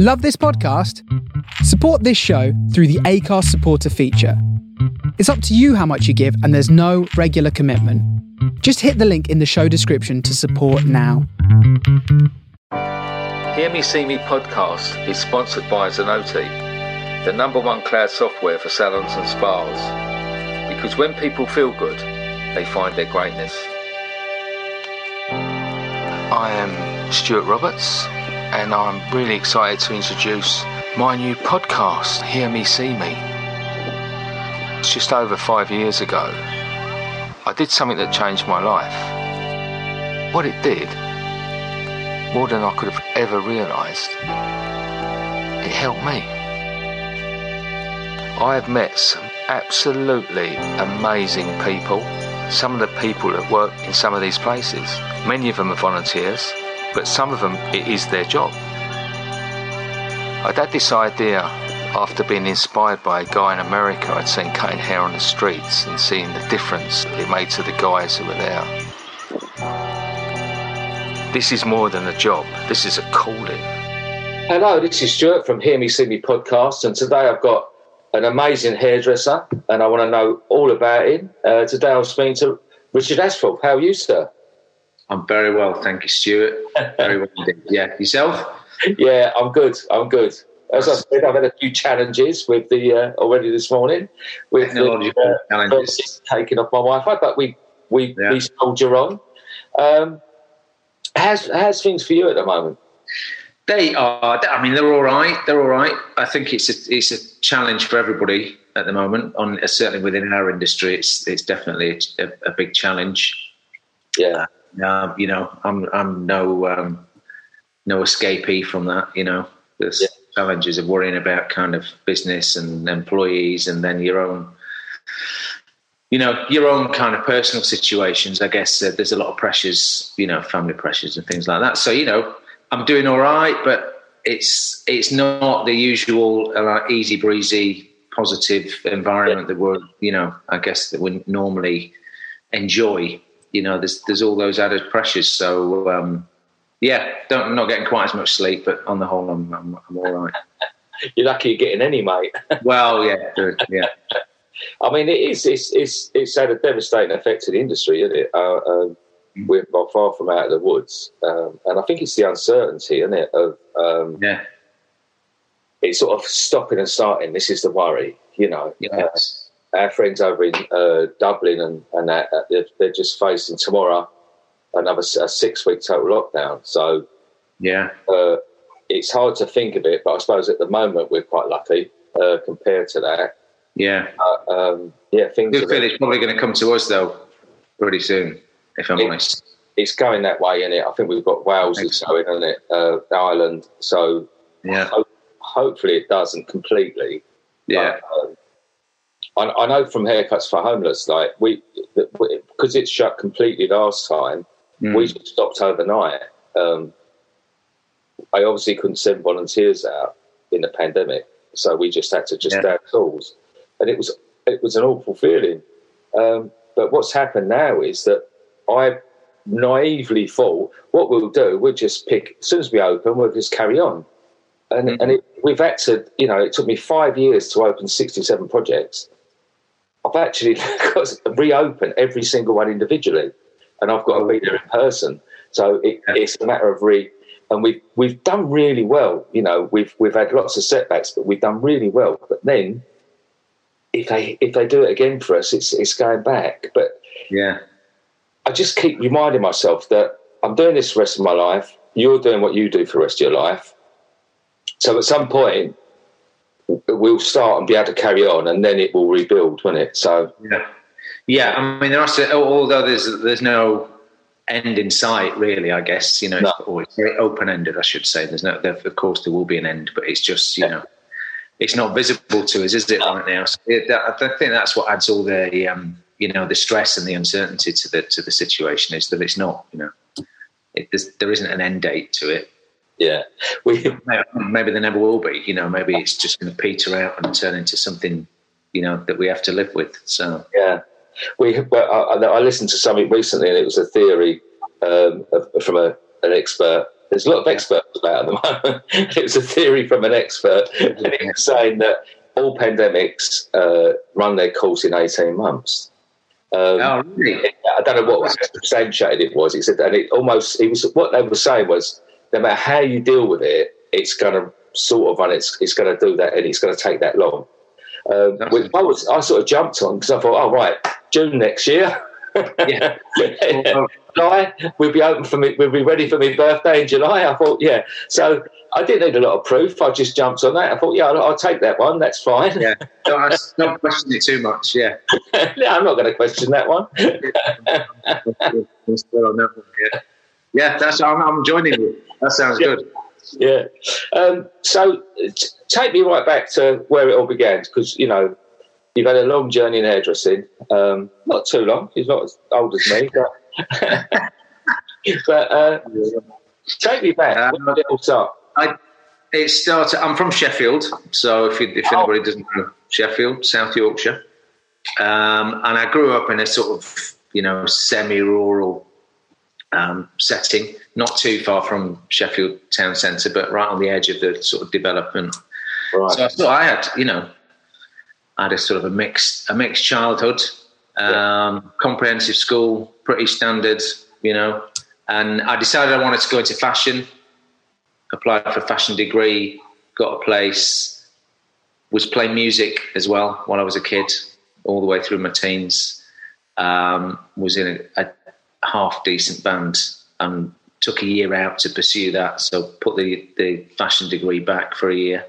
Love this podcast? Support this show through the Acast supporter feature. It's up to you how much you give, and there's no regular commitment. Just hit the link in the show description to support now. Hear Me See Me podcast is sponsored by Zenoti, the number one cloud software for salons and spas. Because when people feel good, they find their greatness. I am Stuart Roberts, and I'm really excited to introduce my new podcast, Hear Me See Me. It's just over five years ago. I did something that changed my life. What it did, more than I could have ever realised, it helped me. I have met some absolutely amazing people. Some of the people that work in some of these places, many of them are volunteers, but some of them it is their job. I'd had this idea after being inspired by a guy in America I'd seen cutting hair on the streets and seeing the difference it made to the guys who were there. This is more than a job, this is a calling. Hello, this is Stuart from Hear Me See Me podcast, and today I've got an amazing hairdresser and I want to know all about him. Uh, today I'm speaking to Richard Ashforth. How are you, sir? I'm very well, thank you, Stuart. Very well, indeed. yeah. Yourself? Yeah, I'm good. I'm good. As I said, I've had a few challenges with the uh, already this morning with the uh, challenges taking off my Wi-Fi, but we we, yeah. we soldier on. Um, how's how's things for you at the moment? They are. I mean, they're all right. They're all right. I think it's a it's a challenge for everybody at the moment. On certainly within our industry, it's it's definitely a, a big challenge. Yeah. Um, you know, I'm I'm no um, no escapee from that. You know, there's yeah. challenges of worrying about kind of business and employees, and then your own, you know, your own kind of personal situations. I guess uh, there's a lot of pressures, you know, family pressures and things like that. So you know, I'm doing all right, but it's it's not the usual uh, easy breezy positive environment yeah. that we're you know I guess that we normally enjoy you know, there's there's all those added pressures. So um, yeah, don't, I'm not getting quite as much sleep, but on the whole, I'm I'm, I'm all right. You're lucky you're getting any, mate. well, yeah, good, yeah. I mean, it is. It's it's it's had a devastating effect to the industry, isn't it? Uh, uh, we're far from out of the woods, um, and I think it's the uncertainty, isn't it? Of um, yeah, it's sort of stopping and starting. This is the worry, you know. Yes. Uh, our friends over in uh, Dublin and, and that, they're, they're, just facing tomorrow another a six week total lockdown. So, yeah, uh, it's hard to think of it, but I suppose at the moment we're quite lucky uh, compared to that. Yeah, uh, um, yeah, things. I feel it's probably going to come to us though pretty soon, if I'm it, honest. It's going that way, in it. I think we've got Wales is going, isn't it? Uh, Ireland. So, yeah. hopefully it doesn't completely. Yeah. But, um, I, I know from haircuts for homeless, like we because it shut completely last time, mm. we stopped overnight. Um, I obviously couldn't send volunteers out in the pandemic, so we just had to just yeah. add tools, and it was it was an awful feeling. Um, but what's happened now is that I naively thought what we'll do, we'll just pick as soon as we open, we'll just carry on. And, mm-hmm. and it, we've had to, you know, it took me five years to open 67 projects. I've actually got to reopen every single one individually, and I've got to be there in person. So it, it's a matter of re. And we've we've done really well. You know, we've we've had lots of setbacks, but we've done really well. But then, if they if they do it again for us, it's it's going back. But yeah, I just keep reminding myself that I'm doing this for the rest of my life. You're doing what you do for the rest of your life. So at some point, we'll start and be able to carry on, and then it will rebuild, won't it? So yeah, yeah. I mean, there are still, although there's there's no end in sight, really. I guess you know, no. it's, it's very open ended. I should say. There's no, there, of course, there will be an end, but it's just you know, it's not visible to us, is it, right now? So it, I think that's what adds all the um, you know the stress and the uncertainty to the to the situation is that it's not you know, it, there isn't an end date to it yeah. We maybe there never will be. You know, maybe it's just going to peter out and turn into something, you know, that we have to live with. So yeah, we. Well, I, I listened to something recently, and it was a theory um, from a, an expert there's a lot of experts about at the moment. it was a theory from an expert, and he was saying that all pandemics uh, run their course in 18 months. Um, oh, really? I don't know what substantiated it was. He said, and it almost, he was, what they were saying was, no matter how you deal with it, it's going to sort of run, it's, it's going to do that, and it's going to take that long. Um, which I was, I sort of jumped on because I thought, oh right, June next year. yeah. July, we'll be open for me. We'll be ready for my birthday in July. I thought, yeah. So I didn't need a lot of proof. I just jumped on that. I thought, yeah, I'll, I'll take that one. That's fine. Yeah, no, not question it too much. Yeah, yeah, I'm not going to question that one. Yeah, that's. I'm, I'm, joining you. That sounds yeah. good. Yeah. Um, so t- take me right back to where it all began, because you know you've had a long journey in hairdressing. Um, not too long. He's not as old as me, but but uh, take me back. Um, when did it all start? I, it started. I'm from Sheffield, so if, you, if oh. anybody doesn't know Sheffield, South Yorkshire, um, and I grew up in a sort of you know semi-rural um, setting, not too far from Sheffield town centre, but right on the edge of the sort of development. Right. So I thought I had, you know, I had a sort of a mixed a mixed childhood, um, yeah. comprehensive school, pretty standard, you know, and I decided I wanted to go into fashion applied for a fashion degree, got a place, was playing music as well when I was a kid, all the way through my teens. Um, was in a, a, half decent band and took a year out to pursue that. So put the, the fashion degree back for a year.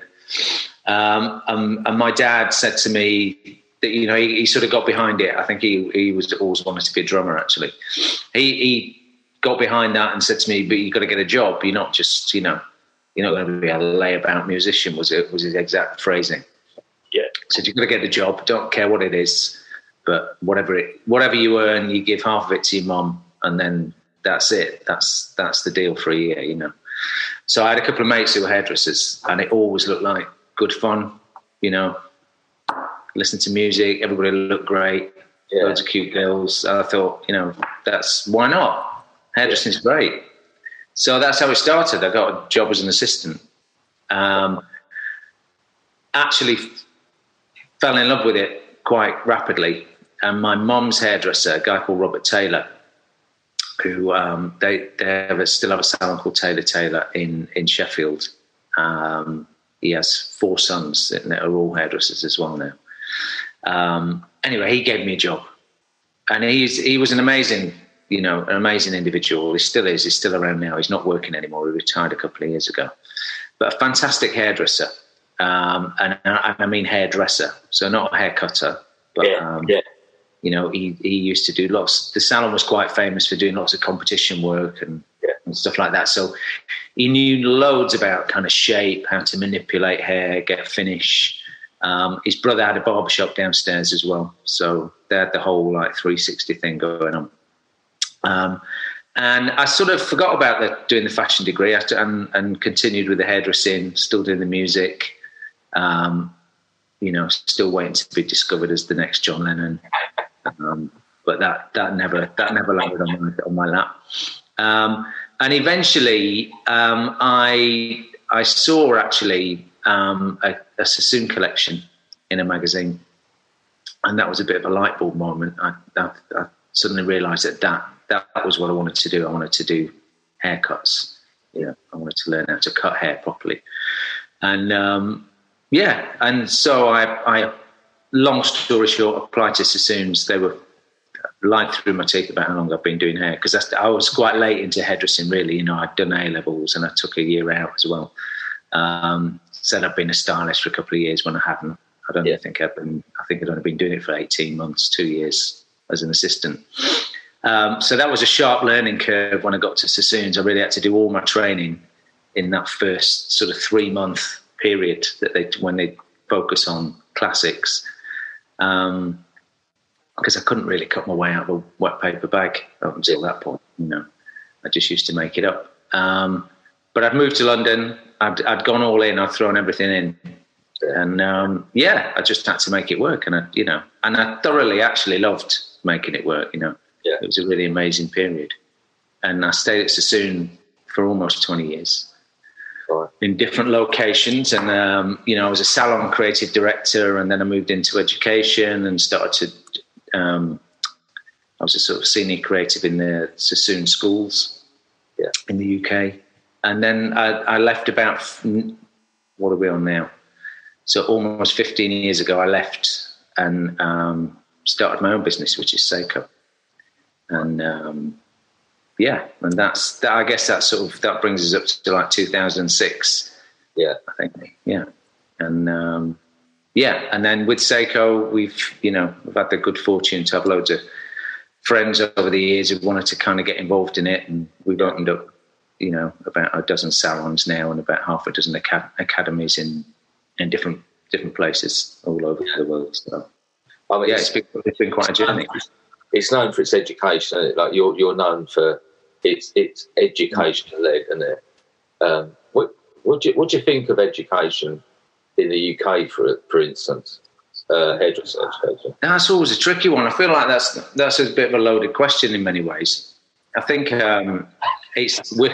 Um, and, and, my dad said to me that you know he, he, sort of got behind it. I think he he was always wanted to be a drummer. Actually, he he got behind that and said to me, "But you've got to get a job. You're not just you know you're not going to be a layabout musician was it was his exact phrasing. Yeah. So you've got to get the job. Don't care what it is, but whatever it whatever you earn, you give half of it to your mum, and then that's it. That's that's the deal for a year, you know. So I had a couple of mates who were hairdressers, and it always looked like good fun, you know. Listen to music, everybody looked great, yeah. loads of cute girls. And I thought, you know, that's why not? Hairdressing's yeah. great. So that's how it started. I got a job as an assistant. Um, actually, fell in love with it quite rapidly. And my mom's hairdresser, a guy called Robert Taylor, who um, they they have a, still have a salon called Taylor Taylor in in Sheffield. Um, he has four sons that are all hairdressers as well now. Um, anyway, he gave me a job, and he's he was an amazing you know, an amazing individual. He still is. He's still around now. He's not working anymore. He retired a couple of years ago. But a fantastic hairdresser. Um, and, and, I mean hairdresser. So not a haircutter, but, yeah, um, yeah. You know, he, he used to do lots. The salon was quite famous for doing lots of competition work and, yeah. and stuff like that. So he knew loads about kind of shape, how to manipulate hair, get finish. Um, his brother had a barbershop downstairs as well. So they had the whole like 360 thing going on. Um, and I sort of forgot about the, doing the fashion degree after, and, and continued with the hairdressing, still doing the music, um, you know, still waiting to be discovered as the next John Lennon. Um, but that, that never that never landed on my, on my lap. Um, and eventually, um, I I saw actually um, a, a Sassoon collection in a magazine, and that was a bit of a light bulb moment. I, I, suddenly realised that that that was what I wanted to do. I wanted to do haircuts. Know, I wanted to learn how to cut hair properly. And um, yeah, and so I, I, long story short, applied to Sassoons. They were lied through my teeth about how long I've been doing hair because I was quite late into hairdressing. Really, you know, I'd done A levels and I took a year out as well. Um, said I've been a stylist for a couple of years when I hadn't. I don't yeah. think I've been. I think I'd only been doing it for eighteen months, two years as an assistant. Um, so that was a sharp learning curve when I got to Sassoons. I really had to do all my training in that first sort of three month period that they when they focus on classics. Um, because I couldn't really cut my way out of a wet paper bag up until that point. You know, I just used to make it up. Um, but I'd moved to London. I'd, I'd gone all in. I'd thrown everything in, and um, yeah, I just had to make it work. And I, you know, and I thoroughly actually loved making it work. You know, yeah. It was a really amazing period. And I stayed at Sassoon for almost 20 years. In different locations. And, um, you know, I was a salon creative director and then I moved into education and started to, um, I was a sort of senior creative in the Sassoon schools Yeah. in the UK. And then I, I left about, what are we on now? So almost 15 years ago, I left and um, started my own business, which is Saco. And um, yeah, and that's that, I guess that sort of that brings us up to like 2006. Yeah. I think. Yeah, and um, yeah, and then with Saco, we've you know we've had the good fortune to have loads of friends over the years who wanted to kind of get involved in it, and we've opened up you know about a dozen salons now and about half a dozen acad- academies in in different different places all over the world. So I mean, yeah, it's, it's been it's been quite a journey. it's known for its education. It? Like you're you're known for its its education led, isn't it? Um, what what do you, what do you think of education in the UK, for for instance, uh, hairdresser education? That's always a tricky one. I feel like that's that's a bit of a loaded question in many ways. I think um, it's we're,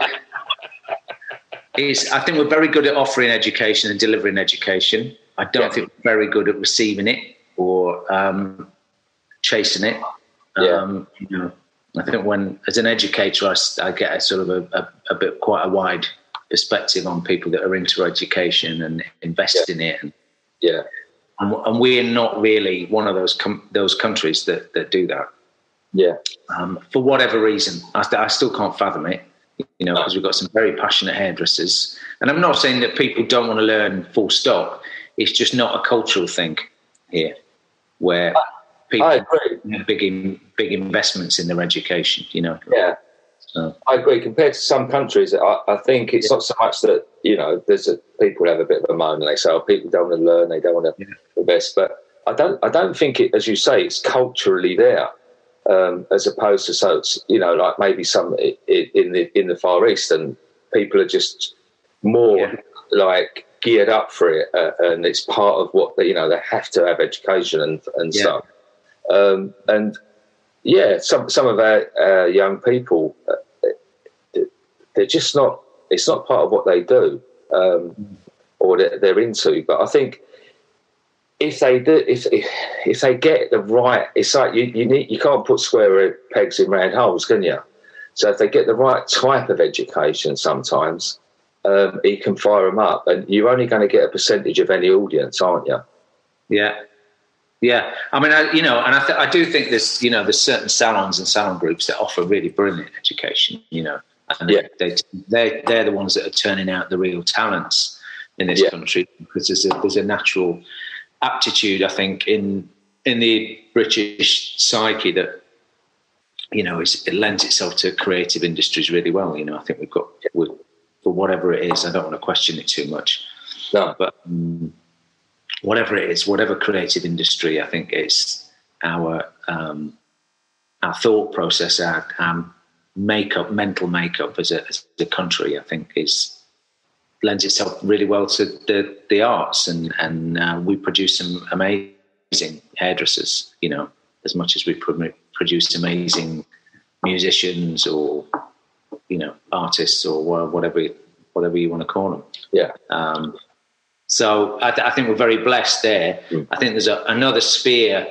it's I think we're very good at offering education and delivering education. I don't Yeah. think we're very good at receiving it or um, chasing it. Yeah. Um, you know, I think when as an educator, I get a sort of a, a, a bit quite a wide perspective on people that are into education and invest in it and Yeah, and, and we're not really one of those com- those countries that, that do that yeah, um, for whatever reason. I, I still can't fathom it, you know, because we've got some very passionate hairdressers. And I'm not saying that people don't want to learn full stop. It's just not a cultural thing here, where people I agree. have big big investments in their education. You know, Yeah, So- I agree. Compared to some countries, I, I think it's not so much that you know there's a, people have a bit of a moan and they say, "Oh, people don't want to learn, they don't want to Yeah. invest." But I don't. I don't think it, as you say, it's culturally there, um, as opposed to so it's, you know, like maybe some in the in the Far East, and people are just more Yeah. like geared up for it, uh, and it's part of what they, you know they have to have education and and Yeah. stuff. Um, and yeah, some some of our young people, uh, they're just not. It's not part of what they do um, or that they're into. But I think if they do, if if they get the right, it's like you, you need you can't put square pegs in round holes, can you? So if they get the right type of education, sometimes um, you can fire them up, and you're only going to get a percentage of any audience, aren't you? Yeah, yeah. I mean, I, you know, and I, th- I do think there's, you know, there's certain salons and salon groups that offer really brilliant education. You know, and Yeah. they, they they're the ones that are turning out the real talents in this Yeah. country because there's a there's a natural aptitude, I think, in in the British psyche that you know is, it lends itself to creative industries really well. You know, I think we've got for whatever it is. I don't want to question it too much No, but um, whatever it is, whatever creative industry, I think it's our um, our thought process, our, our makeup, mental makeup as a, as a country, I think is lends itself really well to the the arts, and and uh, we produce some amazing hairdressers, you know, as much as we produce amazing musicians or you know artists or whatever whatever you want to call them. yeah, Um, so I, th- I think we're very blessed there. Mm. I think there's a, another sphere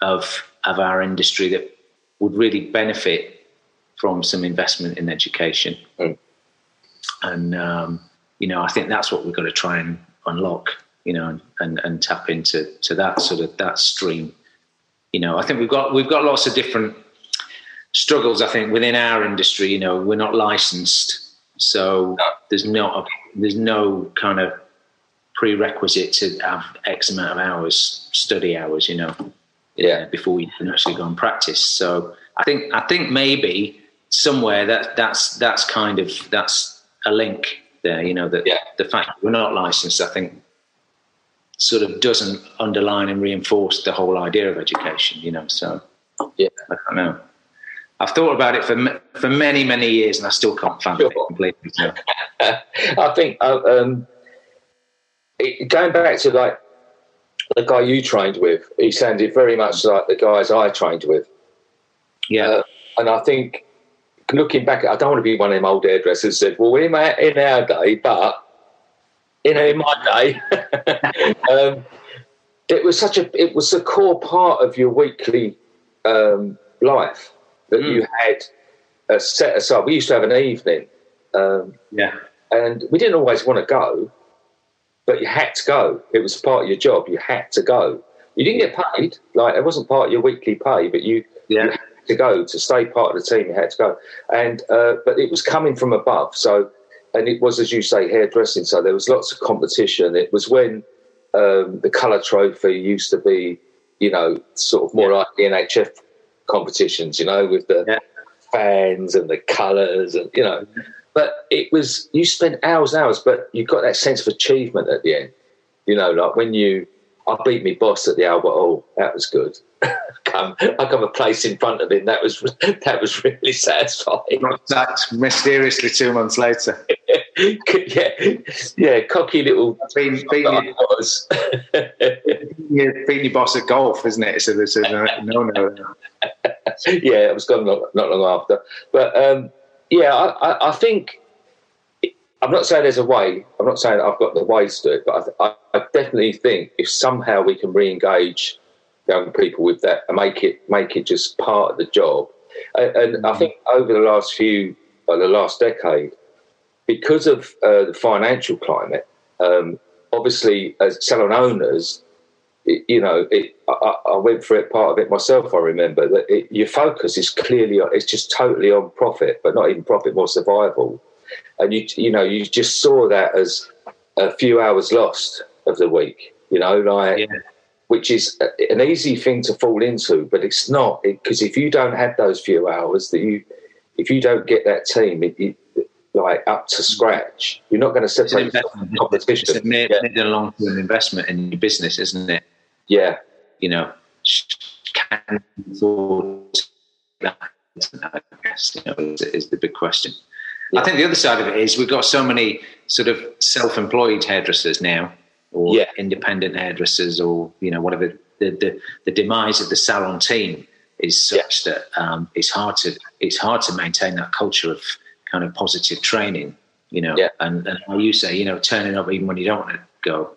of of our industry that would really benefit from some investment in education, Mm. and um, you know I think that's what we've got to try and unlock, you know, and, and, and tap into to that sort of that stream. You know, I think we've got we've got lots of different struggles. I think within our industry, you know, we're not licensed, so No. there's not a, there's no kind of prerequisite to have X amount of hours, study hours, you know, Yeah. before you can actually go and practice. So I think I think maybe somewhere that that's that's kind of that's a link there, you know, that Yeah. the fact that we're not licensed, I think sort of doesn't underline and reinforce the whole idea of education, you know. So Yeah. I don't know. I've thought about it for for many many years, and I still can't fathom it completely. So. I think uh, um, it, going back to like the guy you trained with, he sounded very much like the guys I trained with, Yeah, Uh, and I think looking back, I don't want to be one of them old hairdressers said, "Well, in, my, in our day, but you know, in my day, um, it was such a it was a core part of your weekly um, life that mm. you had a set aside. We used to have an evening, um, yeah, and we didn't always want to go, but you had to go. It was part of your job. You had to go. You didn't get paid, like it wasn't part of your weekly pay, but you, yeah. you had to go to stay part of the team. You had to go, and uh, but it was coming from above. So, and it was as you say, hairdressing. So there was lots of competition. It was when um, the colour trophy used to be, you know, sort of more yeah. like the NHF competitions. You know, with the yeah. fans and the colours, and you know. But it was you spent hours, hours, but you got that sense of achievement at the end. You know, like when you I beat my boss at the Albert Hall. That was good. come, I come a place in front of him. That was that was really satisfying. Not that mysteriously two months later. yeah, yeah, cocky little. Being, being, your, was. being your boss at golf, isn't it? So there's a no, no. yeah, it was gone not, not long after. But um, yeah, I, I, I think I'm not saying there's a way. I'm not saying I've got the ways to it, but I, I definitely think if somehow we can re-engage young people with that and make it make it just part of the job. And, and mm-hmm. I think over the last few, uh, the last decade, because of uh, the financial climate, um, obviously as salon owners, it, you know, it, I, I, went through it part of it myself. I remember that it, your focus is clearly it's just totally on profit, but not even profit, more survival and you you know you just saw that as a few hours lost of the week. You know, like yeah. which is an easy thing to fall into, but it's not because if you don't have those few hours that you if you don't get that team it, it, like up to scratch, you're not going to separate from competition. It's a mid, yeah. mid and long term investment in your business, isn't it? Yeah, you know, can afford that? I guess you know is, is the big question. Yeah. I think the other side of it is we've got so many sort of self-employed hairdressers now, or yeah. independent hairdressers, or you know whatever. The, the, the demise of the salon team is such yeah. that um, it's hard to it's hard to maintain that culture of kind of positive training, you know. Yeah. And and how you say, you know, turning up even when you don't want to go,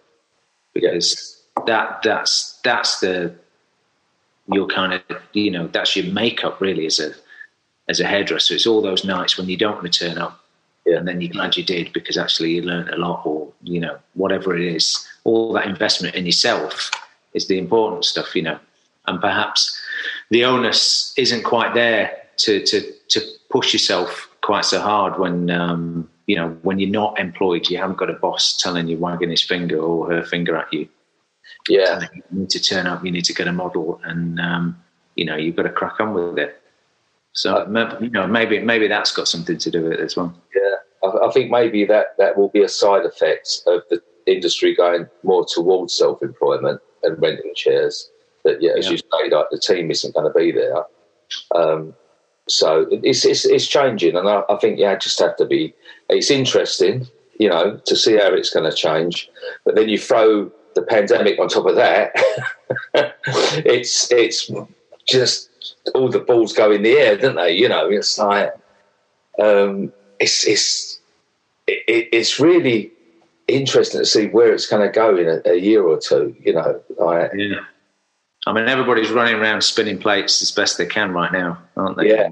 because that that's that's the your kind of you know that's your makeup really as a as a hairdresser. It's all those nights when you don't want to turn up, yeah. and then you're glad you did because actually you learned a lot, or you know whatever it is. All that investment in yourself is the important stuff, you know. And perhaps the onus isn't quite there to to to push yourself quite so hard when um, you know when you're not employed. You haven't got a boss telling you wagging his finger or her finger at you. Yeah, you need to turn up. You need to get a model, and um, you know you've got to crack on with it. So you know, maybe maybe that's got something to do with it as well. Yeah, I, I think maybe that that will be a side effect of the industry going more towards self-employment and renting chairs. That yeah, as yeah. you say, like the team isn't going to be there. Um, so it's, it's it's changing, and I, I think yeah, just have to be. It's interesting, you know, to see how it's going to change. But then you throw the pandemic on top of that. it's it's just all the balls go in the air, don't they? You know, it's like um, it's it's it, it's really interesting to see where it's going to go in a, a, year or two. You know, like, yeah. I mean, everybody's running around spinning plates as best they can right now, aren't they? Yeah,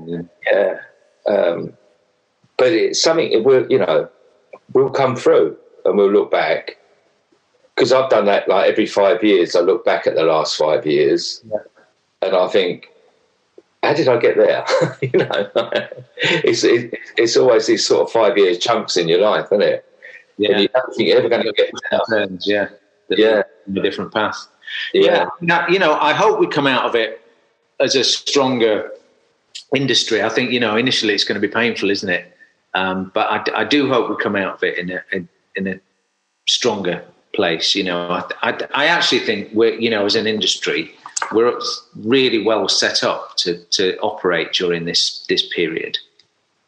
yeah. Um, but it's something it will, you know, we'll come through and we'll look back because I've done that like every five years. I look back at the last five years, yeah. and I think how did I get there? you know, it's it, it's always these sort of five year chunks in your life, isn't it? Yeah, and you don't think you're ever going to get there. yeah, yeah, a different path. Yeah. yeah. Now, you know, I hope we come out of it as a stronger industry. I think you know, initially it's going to be painful, isn't it? Um, but I, I, do hope we come out of it in a, in, in a stronger place. You know, I, I, I actually think we're, you know, as an industry, we're really well set up to, to operate during this this period.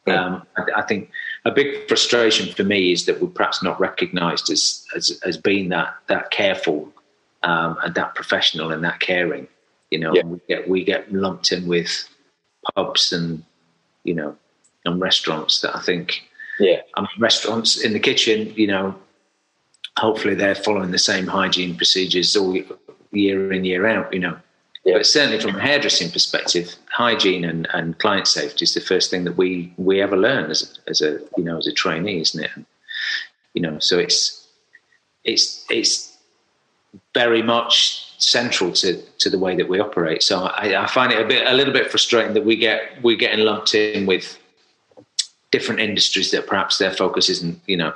Um, I, I, think a big frustration for me is that we're perhaps not recognised as, as as being that that careful um, and that professional and that caring. You know, yeah. we get we get lumped in with pubs and you know and restaurants that I think, yeah, I mean, restaurants in the kitchen, you know, hopefully they're following the same hygiene procedures all year in year out, you know. Yeah. But certainly from a hairdressing perspective, hygiene and, and client safety is the first thing that we we ever learn as a, as a you know as a trainee, isn't it? And, you know, so it's it's it's very much central to to the way that we operate. So I, I find it a bit a little bit frustrating that we get we're getting lumped in with different industries that perhaps their focus isn't you know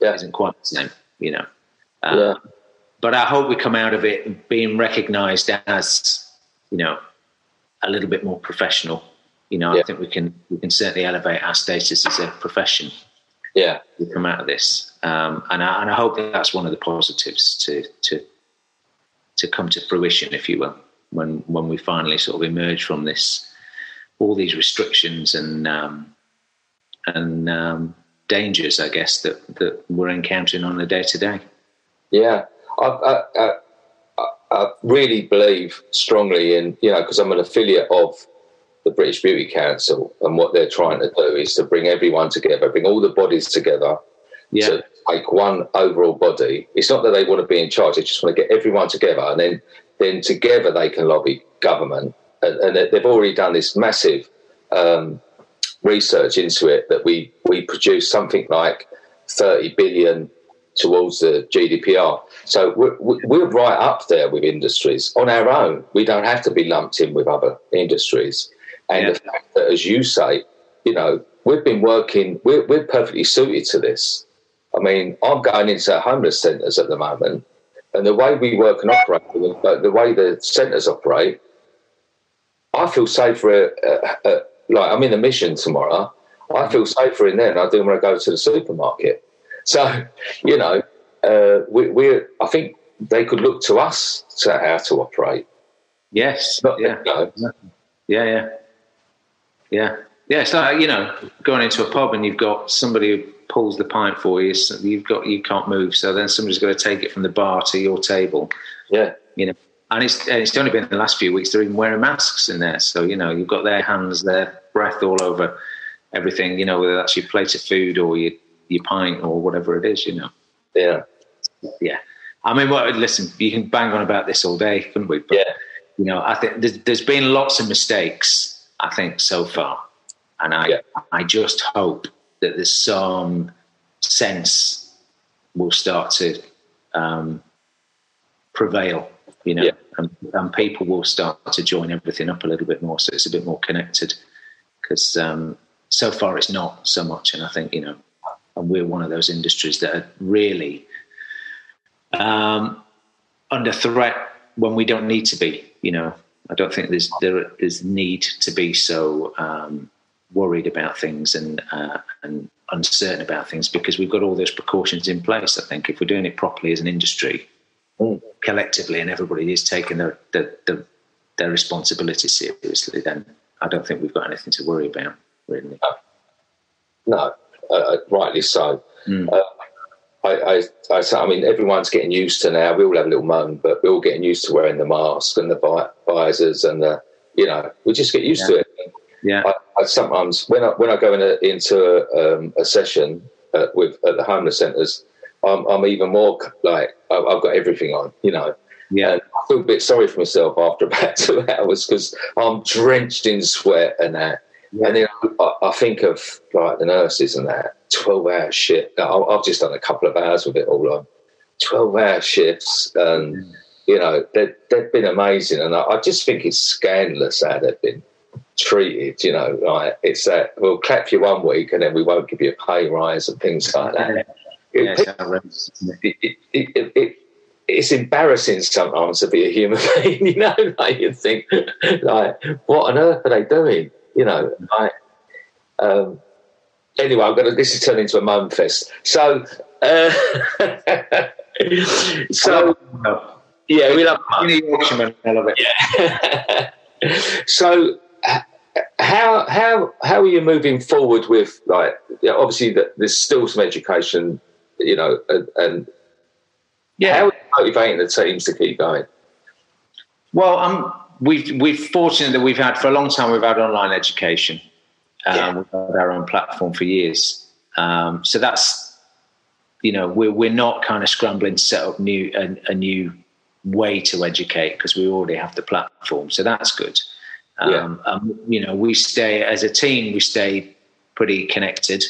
yeah. isn't quite the same. You know. Um, yeah but I hope we come out of it being recognised as, you know, a little bit more professional. You know, yeah. I think we can we can certainly elevate our status as a profession. Yeah, we come out of this, um, and I, and I hope that that's one of the positives to to to come to fruition, if you will, when when we finally sort of emerge from this, all these restrictions and um, and um, dangers, I guess that that we're encountering on a day to day. Yeah, I, I, I, really believe strongly in, you know, because I'm an affiliate of the British Beauty Council, and what they're trying to do is to bring everyone together, bring all the bodies together yeah. to make one overall body. It's not that they want to be in charge; they just want to get everyone together, and then then together they can lobby government. And, and they've already done this massive um, research into it that we we produce something like 30 billion towards the GDPR. So we're, we're right up there with industries on our own. We don't have to be lumped in with other industries. And yeah. the fact that, as you say, you know, we've been working, we're, we're perfectly suited to this. I mean, I'm going into homeless centres at the moment, and the way we work and operate, the way the centres operate, I feel safer. Uh, uh, like I'm in a mission tomorrow. I feel safer in there than I do when I go to the supermarket. So, you know, uh, we, we I think they could look to us to how to operate. Yes. Not, yeah. You know. Yeah. Yeah. Yeah. Yeah. It's like you know, going into a pub and you've got somebody who pulls the pint for you. So you've got you can't move, so then somebody's got to take it from the bar to your table. Yeah. You know, and it's and it's only been the last few weeks they're even wearing masks in there. So you know, you've got their hands, their breath all over everything. You know, whether that's your plate of food or your your pint or whatever it is, you know. Yeah. Yeah. I mean, well, listen, you can bang on about this all day, couldn't we? But, yeah. You know, I think there's, there's been lots of mistakes, I think, so far. And I, yeah. I just hope that there's some sense will start to um, prevail, you know, yeah. And, and, people will start to join everything up a little bit more so it's a bit more connected. Because um, so far it's not so much. And I think, you know, and we're one of those industries that are really um, under threat when we don't need to be. You know, I don't think there's there is need to be so um, worried about things and uh, and uncertain about things because we've got all those precautions in place. I think if we're doing it properly as an industry, mm. Collectively, and everybody is taking their, their their, their responsibility seriously, then I don't think we've got anything to worry about. Really, no, uh, uh, rightly so. Mm. Uh, I, I, I, I, mean, everyone's getting used to now. We all have a little moan, but we're all getting used to wearing the mask and the visors and the, you know, we just get used yeah. to it. Yeah. I, sometimes when I when I go in a, into a, um, a session uh, with at the homeless centres, I'm, I'm, even more like I've got everything on, you know. Yeah. And I feel a bit sorry for myself after about two hours because I'm drenched in sweat and that. Yeah. And then I, I, think of like the nurses and that twelve hour shift. I've just done a couple of hours with it all on. Twelve hour shifts, and mm. you know they've, they've been amazing. And I, I, just think it's scandalous how they've been treated. You know, like it's that we'll clap you one week and then we won't give you a pay rise and things like that. Yeah, it, it, it, it, it's embarrassing sometimes to be a human being, you know. Like you think, like, what on earth are they doing? you know, I, um, anyway, I'm to, this is turning into a moan fest. So, uh, so, yeah, we love Yorkshireman, I love it. Yeah. so, how how how are you moving forward with like obviously that there's still some education, you know, and, and yeah, how are you motivating the teams to keep going? Well, I'm we've we've fortunate that we've had for a long time we've had online education, Um, yeah. We've had our own platform for years. Um, so that's, you know, we're, we're not kind of scrambling to set up new a, a new way to educate because we already have the platform. So that's good. Um, yeah. um, you know, we stay as a team, we stay pretty connected.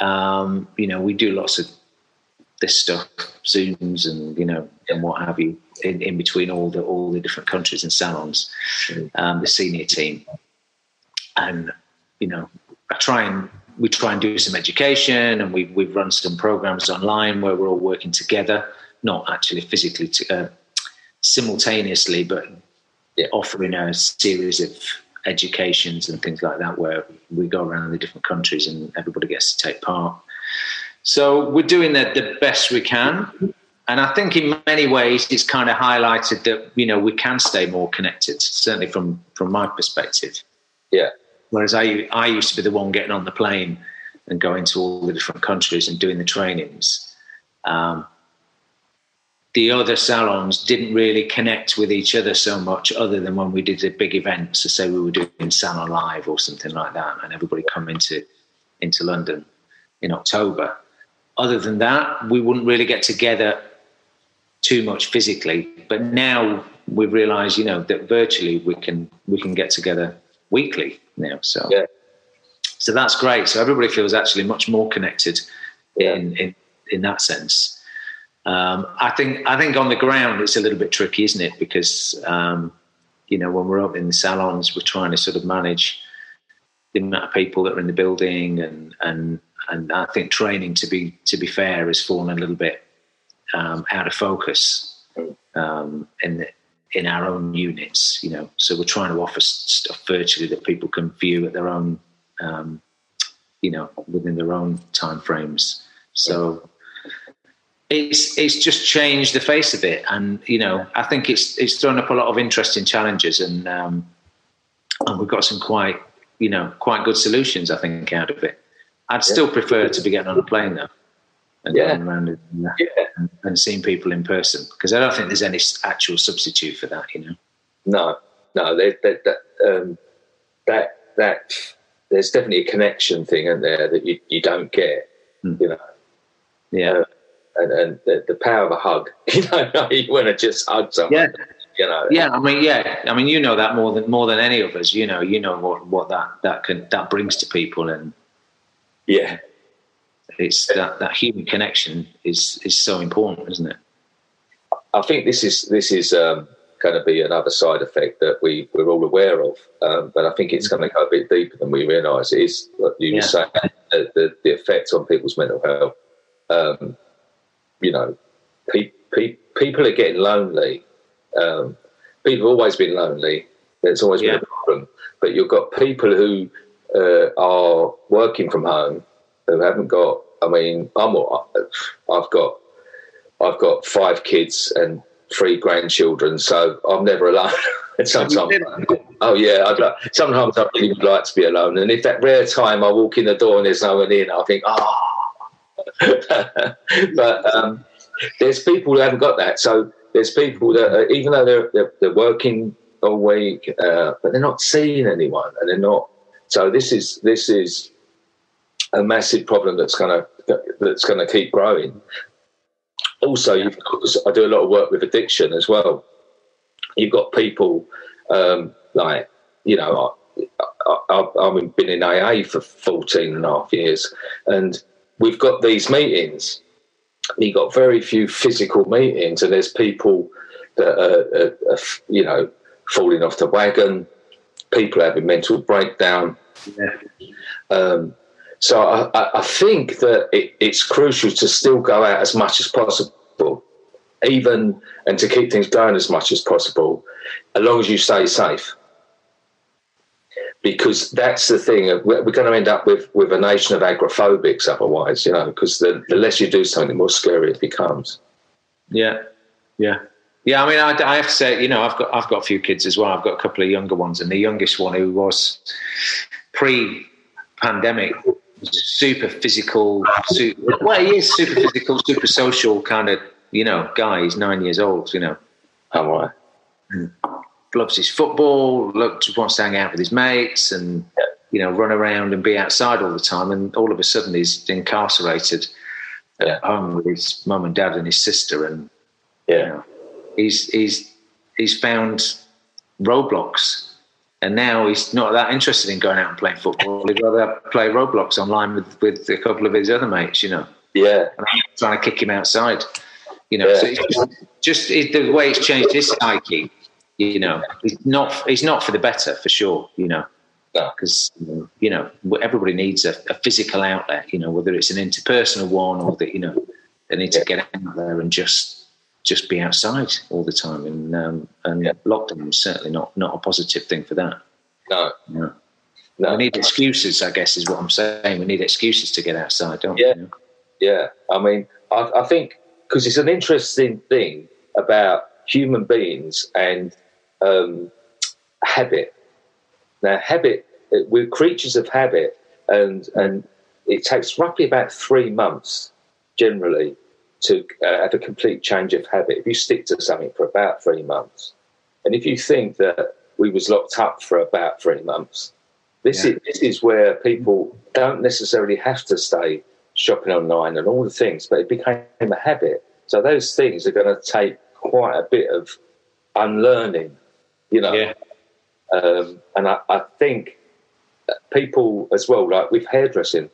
Um, you know, we do lots of this stuff, Zooms and you know, and what have you, in, in between all the all the different countries and salons, um, the senior team, and you know, I try and we try and do some education, and we we've run some programs online where we're all working together, not actually physically to, uh, simultaneously, but offering a series of educations and things like that where we go around the different countries and everybody gets to take part. So we're doing the, the best we can. And I think in many ways it's kind of highlighted that, you know, we can stay more connected, certainly from, from my perspective. Yeah. Whereas I, I used to be the one getting on the plane and going to all the different countries and doing the trainings. Um, the other salons didn't really connect with each other so much other than when we did a big event so say we were doing salon live or something like that and everybody come into into london in october other than that we wouldn't really get together too much physically but now we realize you know that virtually we can we can get together weekly now so yeah. so that's great so everybody feels actually much more connected yeah. in in in that sense um, I think I think on the ground it's a little bit tricky, isn't it? Because um, you know when we're up in the salons, we're trying to sort of manage the amount of people that are in the building, and and and I think training to be to be fair has fallen a little bit um, out of focus um, in the, in our own units. You know, so we're trying to offer stuff virtually that people can view at their own, um, you know, within their own time frames. So it's it's just changed the face of it, and you know I think it's it's thrown up a lot of interesting challenges, and um, and we've got some quite you know quite good solutions I think out of it. I'd still prefer to be getting on a plane though, and yeah. going around and, yeah. and, and, seeing people in person because I don't think there's any actual substitute for that. You know, no, no, that that um, that that there's definitely a connection thing in there that you you don't get. Mm. You know, yeah. Uh, and, and the, the, power of a hug. You know, you want to just hug someone. Yeah. You know. Yeah, I mean, yeah, I mean, you know that more than more than any of us. You know, you know what what that that can that brings to people, and yeah, it's that that human connection is is so important, isn't it? I think this is this is um, going to be another side effect that we we're all aware of, um, but I think it's going to go a bit deeper than we realise. It is what you yeah. were saying, the, the, the effect on people's mental health. Um, you know, pe- pe- people are getting lonely. Um, people have always been lonely. It's always yeah. been a problem. But you've got people who uh, are working from home who haven't got. I mean, I'm. I've got. I've got five kids and three grandchildren, so I'm never alone. sometimes, oh yeah, I'd, sometimes I really would like to be alone. And if that rare time I walk in the door and there's no one in, I think, ah. Oh, but um, there's people who haven't got that. So there's people that, are, even though they're, they're, they're working all week, uh, but they're not seeing anyone, and they're not. So this is this is a massive problem that's going to that's going to keep growing. Also, you've got, I do a lot of work with addiction as well. You've got people um, like you know I, have been in AA for 14 and a half years, and we've got these meetings. We've got very few physical meetings, and there's people that are, are, are you know, falling off the wagon, people having mental breakdown. Yeah. Um, so I, I, think that it, it's crucial to still go out as much as possible, even and to keep things going as much as possible, as long as you stay safe because that's the thing. Uh, we're, going to end up with, with a nation of agrophobics otherwise, you know, because the, the less you do something, the more scary it becomes. Yeah, yeah. Yeah, I mean, I, I, have to say, you know, I've got I've got a few kids as well. I've got a couple of younger ones, and the youngest one who was pre-pandemic, super physical, super, well, he is super physical, super social kind of, you know, guy. He's nine years old, you know. Oh, right. Mm. Loves his football, loves, wants to hang out with his mates, and you know, run around and be outside all the time. And all of a sudden, he's incarcerated Yeah. at home with his mum and dad and his sister. And Yeah. you know, he's he's he's found Roblox, and now he's not that interested in going out and playing football. He'd rather play Roblox online with with a couple of his other mates. You know, Yeah. and I'm trying to kick him outside. You know, Yeah. so it's just, just it, the way it's changed his psyche. You know, he's not he's not for the better for sure. You know, No. because you know everybody needs a, a physical outlet. You know, whether it's an interpersonal one or that you know they need to get out there and just just be outside all the time. And um, and Yeah. lockdown is certainly not not a positive thing for that. No. No. No. We need excuses, I guess, is what I'm saying. We need excuses to get outside, don't Yeah. we? Yeah, I mean, I, I think because it's an interesting thing about human beings and um, habit. Now, habit, we're creatures of habit, and and it takes roughly about three months generally to uh, have a complete change of habit. If you stick to something for about three months, and if you think that we was locked up for about three months, this Yeah. is this is where people don't necessarily have to stay shopping online and all the things, but it became a habit. So those things are going to take quite a bit of unlearning, you know. Yeah. Um, and I, I think people as well, like with hairdressing,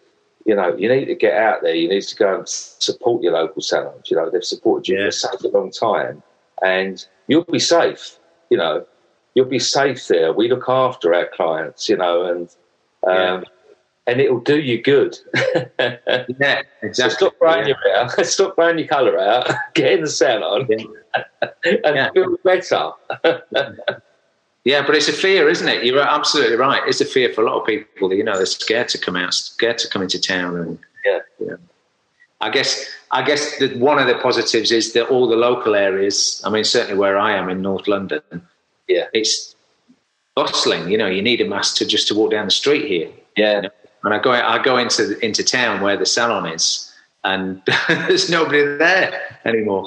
you know, you need to get out there. You need to go and support your local salons. You know, they've supported you Yeah. for such a long time, and you'll be safe. You know, you'll be safe there. We look after our clients. You know, and um, and it'll do you good. Yeah, So exactly. stop growing Yeah. your hair, stop growing your colour out, get in the salon, and Yeah. feel better. Yeah, but it's a fear, isn't it? You're absolutely right. It's a fear for a lot of people. You know, they're scared to come out, scared to come into town, and Yeah. you know. I guess I guess that one of the positives is that all the local areas. I mean, certainly where I am in North London, Yeah. it's bustling. You know, you need a mask to just to walk down the street here. Yeah, And I go I go into into town where the salon is, and there's nobody there anymore.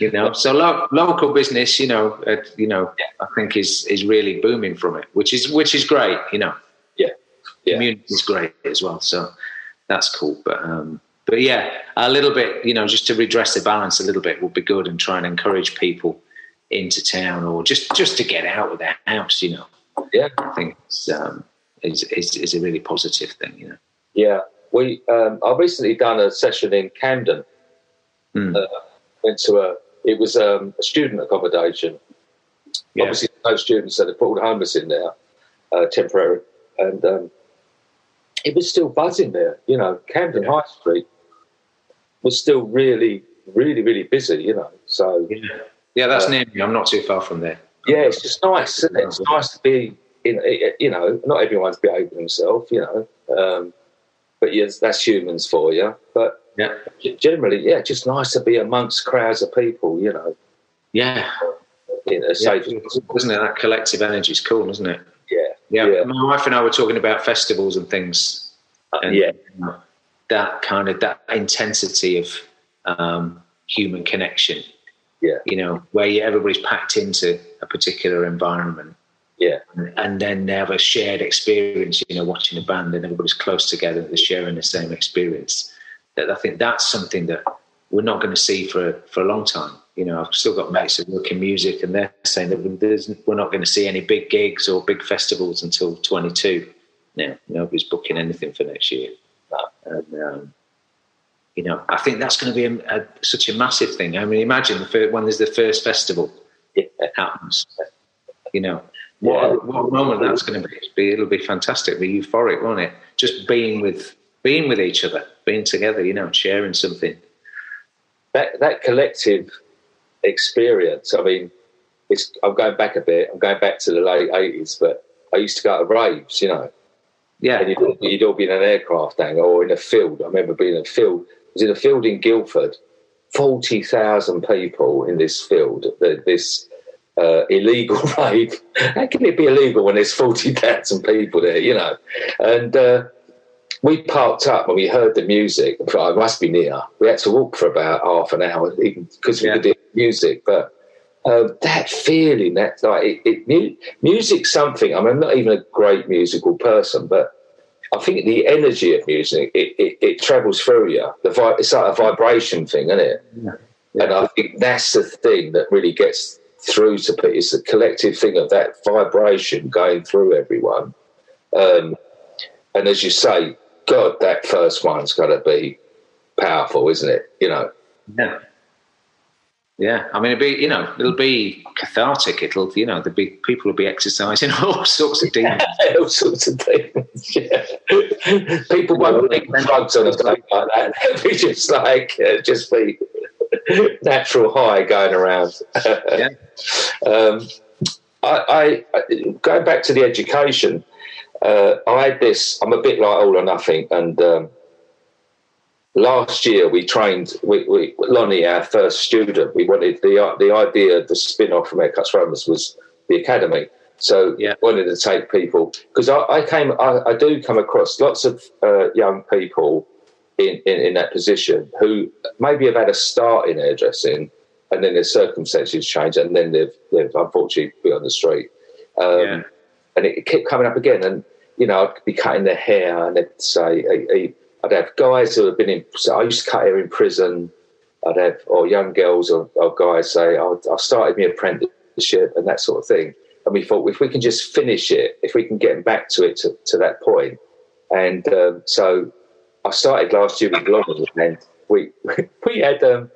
You know, so lo- local business, you know, uh, you know, I think is is really booming from it, which is which is great. You know, Yeah. Yeah. community is great as well, so that's cool. But um, but yeah, a little bit, you know, just to redress the balance a little bit would be good, and try and encourage people into town or just just to get out of their house. You know, yeah. I think it's, um, is, is is a really positive thing. You know. Yeah, we. Um, I've recently done a session in Camden. Hmm. Uh, went to a. It was um, a student accommodation. Yeah. Obviously, no students, so they put all the homeless in there, uh, temporary, and um, it was still buzzing there. You know, Camden Yeah. High Street was still really, really, really busy. You know, so Yeah, yeah, that's Uh, near me. I'm not too far from there. yeah, it's just nice. Isn't it? It's nice to be in. You know, not everyone's behaving themselves. You know, um, but yes, that's humans for you. But Yeah, generally, yeah, just nice to be amongst crowds of people. You know, yeah, in a yeah. safe. Isn't it? That collective energy is cool, isn't it? Yeah, Yeah. Yeah. My wife and I were talking about festivals and things. And yeah, that kind of that intensity of um, human connection. Yeah. You know, where you, everybody's packed into a particular environment. yeah, and then they have a shared experience, you know, watching a band and everybody's close together, they're sharing the same experience. That I think that's something that we're not going to see for for a long time. You know, I've still got mates who work in music, and they're saying that we're not going to see any big gigs or big festivals until 22. Now, nobody's booking anything for next year. And, um, you know, I think that's going to be a, a, such a massive thing. I mean, imagine the first, when there's the first festival yeah. happens. You know, what, a, what moment that's going to be. It'll, be. it'll be fantastic, be euphoric, won't it? Just being with being with each other, being together, you know, sharing something. That that collective experience. I mean, it's. I'm going back a bit. I'm going back to the late eighties, but I used to go to raves. You know, Yeah, and you'd, you'd all be in an aircraft hangar or in a field. I remember being in a field. I was in a field in Guildford. Forty thousand people in this field. This uh, illegal rave. How can it be illegal when there's forty thousand people there? You know, and uh, we parked up and we heard the music. I must be near. We had to walk for about half an hour because we Yeah. could hear music, but. Um, that feeling, that like it, it, music's something. I mean, I'm not even a great musical person, but I think the energy of music it, it, it travels through you. The vi- it's like a vibration thing, isn't it? Yeah. Yeah. And I think that's the thing that really gets through to people. It's the collective thing of that vibration going through everyone. Um, and as you say, God, that first one's got to be powerful, isn't it? You know. Yeah. Yeah, I mean, it'll be you know, it'll be cathartic. It'll you know, there'll be people will be exercising all sorts of demons, all sorts of demons. Yeah, people won't take drugs on a day like that. It'll be just like uh, just be natural high going around. yeah. um, I, I, going back to the education. Uh, I had this. I'm a bit like all or nothing, and um, last year we trained we, we, Lonnie, our first student. We wanted the the idea, the spin off from Haircuts for Homeless was the academy. So yeah. wanted to take people because I, I, came, I, I, do come across lots of uh, young people in, in, in, that position who maybe have had a start in hairdressing and then their circumstances change and then they've, they've unfortunately been on the street. Um, yeah. And it, kept coming up again. And, you know, I'd be cutting their hair and they'd say, I'd have guys who have been in. So I used to cut hair in prison. I'd have or young girls or, or guys say, oh, "I started my apprenticeship" and that sort of thing. And we thought, if we can just finish it, if we can get back to it to, to that point. And um, so I started last year with Lonnie, and we we had um,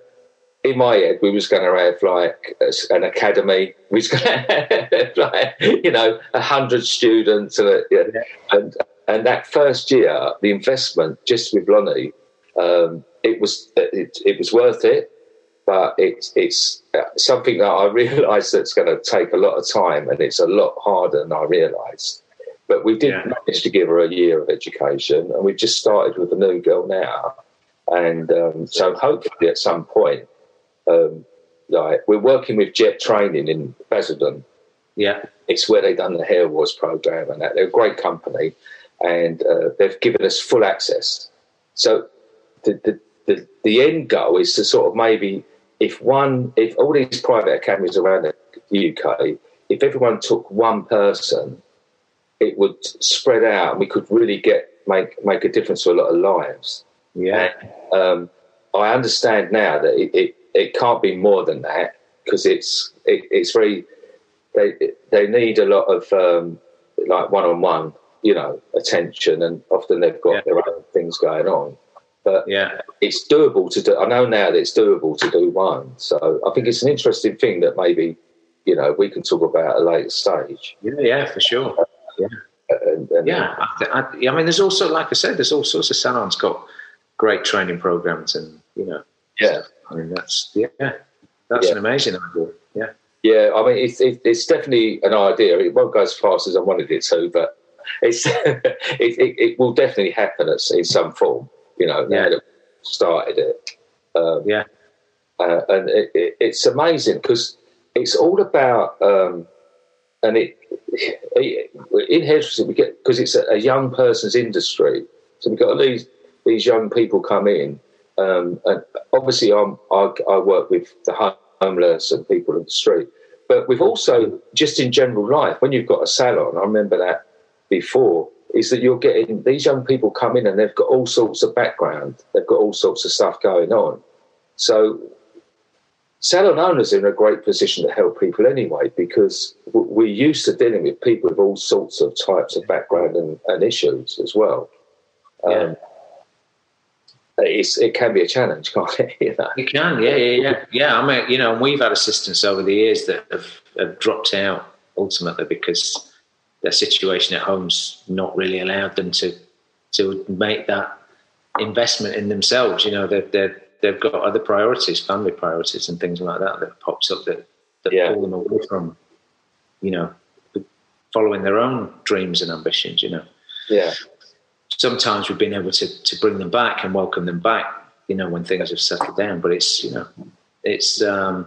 in my head we was going to have like an academy. We was going to have like you know a hundred students and, yeah. and and that first year, the investment just with Lonnie, um, it was it, it was worth it, but it's it's something that I realise that's going to take a lot of time, and it's a lot harder than I realised. But we did yeah. manage to give her a year of education, and we've just started with a new girl now, and um, so hopefully at some point, um, like we're working with Jet Training in Basildon. Yeah, it's where they've done the Hair Wars program, and that they're a great company and uh, they've given us full access. So the, the, the, the, end goal is to sort of maybe if one, if all these private academies around the UK, if everyone took one person, it would spread out and we could really get make make a difference to a lot of lives. Yeah. And, um, I understand now that it, it, it can't be more than that because it's it, it's very they they need a lot of um, like one on one you know, attention, and often they've got yeah. their own things going on. But yeah, it's doable to do. I know now that it's doable to do one. So I think it's an interesting thing that maybe you know we can talk about at a later stage. Yeah, yeah, for sure. Yeah, and, and, yeah. I, I, I, mean, there's also, like I said, there's all sorts of salons got great training programs, and you know, yeah. I mean, that's yeah, that's yeah. an amazing idea. Yeah. Yeah, I mean, it's, it's definitely an idea. It won't go as fast as I wanted it to, but it's it, it, it, will definitely happen in some form. You know, now that started it. Um, yeah, uh, and it, it's amazing because it's all about um, and it, in hairdressing we get because it's a, a, young person's industry, so we've got these these young people come in, um, and obviously I'm, I, I work with the homeless and people in the street. But we've also, just in general life, when you've got a salon, I remember that before is that you're getting these young people come in and they've got all sorts of background, they've got all sorts of stuff going on. So salon owners are in a great position to help people anyway because we're used to dealing with people with all sorts of types of background and, and issues as well. Yeah. It can be a challenge, can't it? You know? It can, yeah, yeah, yeah. Yeah, I mean, you know, we've had assistants over the years that have, have dropped out ultimately because their situation at home's not really allowed them to to make that investment in themselves. You know, they've they've, they've got other priorities, family priorities, and things like that that pops up that that yeah. pull them away from, you know, following their own dreams and ambitions. You know. Yeah. Sometimes we've been able to to bring them back and welcome them back. You know, when things have settled down, but it's you know, it's um,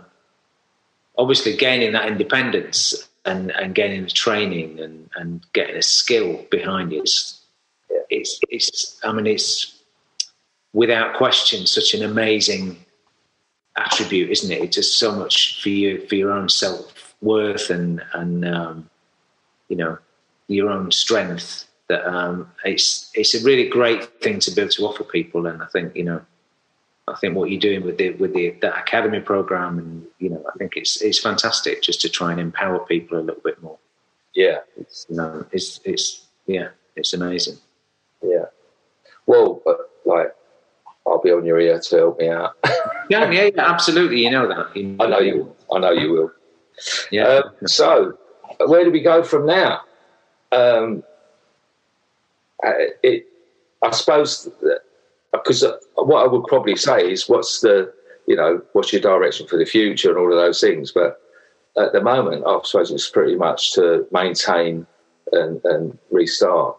obviously gaining that independence and, and getting the training and, and getting a skill behind it. It's, it's, it's, I mean, it's without question such an amazing attribute, isn't it? It does so much for you, for your own self worth and, and, um, you know, your own strength that um, it's it's a really great thing to be able to offer people, and I think you know, I think what you're doing with the with the that academy program, and you know, I think it's it's fantastic just to try and empower people a little bit more. Yeah, it's you know, it's it's yeah, it's amazing. Yeah. Well, but like, I'll be on your ear to help me out. yeah, yeah, yeah, absolutely. You know that. You know I know you. I know you will. Yeah. Um, so, where do we go from now? Um, it, I suppose, because uh, what I would probably say is, what's the, you know, what's your direction for the future and all of those things. But at the moment, I suppose it's pretty much to maintain and, and restart.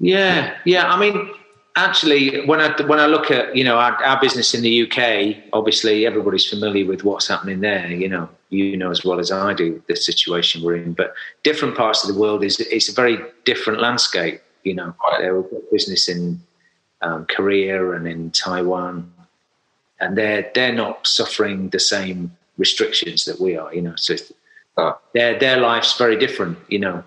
Yeah, yeah. I mean, actually, when I when I look at you know our, our, business in the UK, obviously everybody's familiar with what's happening there. You know, you know as well as I do the situation we're in. But different parts of the world is it's a very different landscape. You know, right. there business in um, Korea and in Taiwan, and they're they're not suffering the same restrictions that we are. You know, so oh. their their life's very different. You know,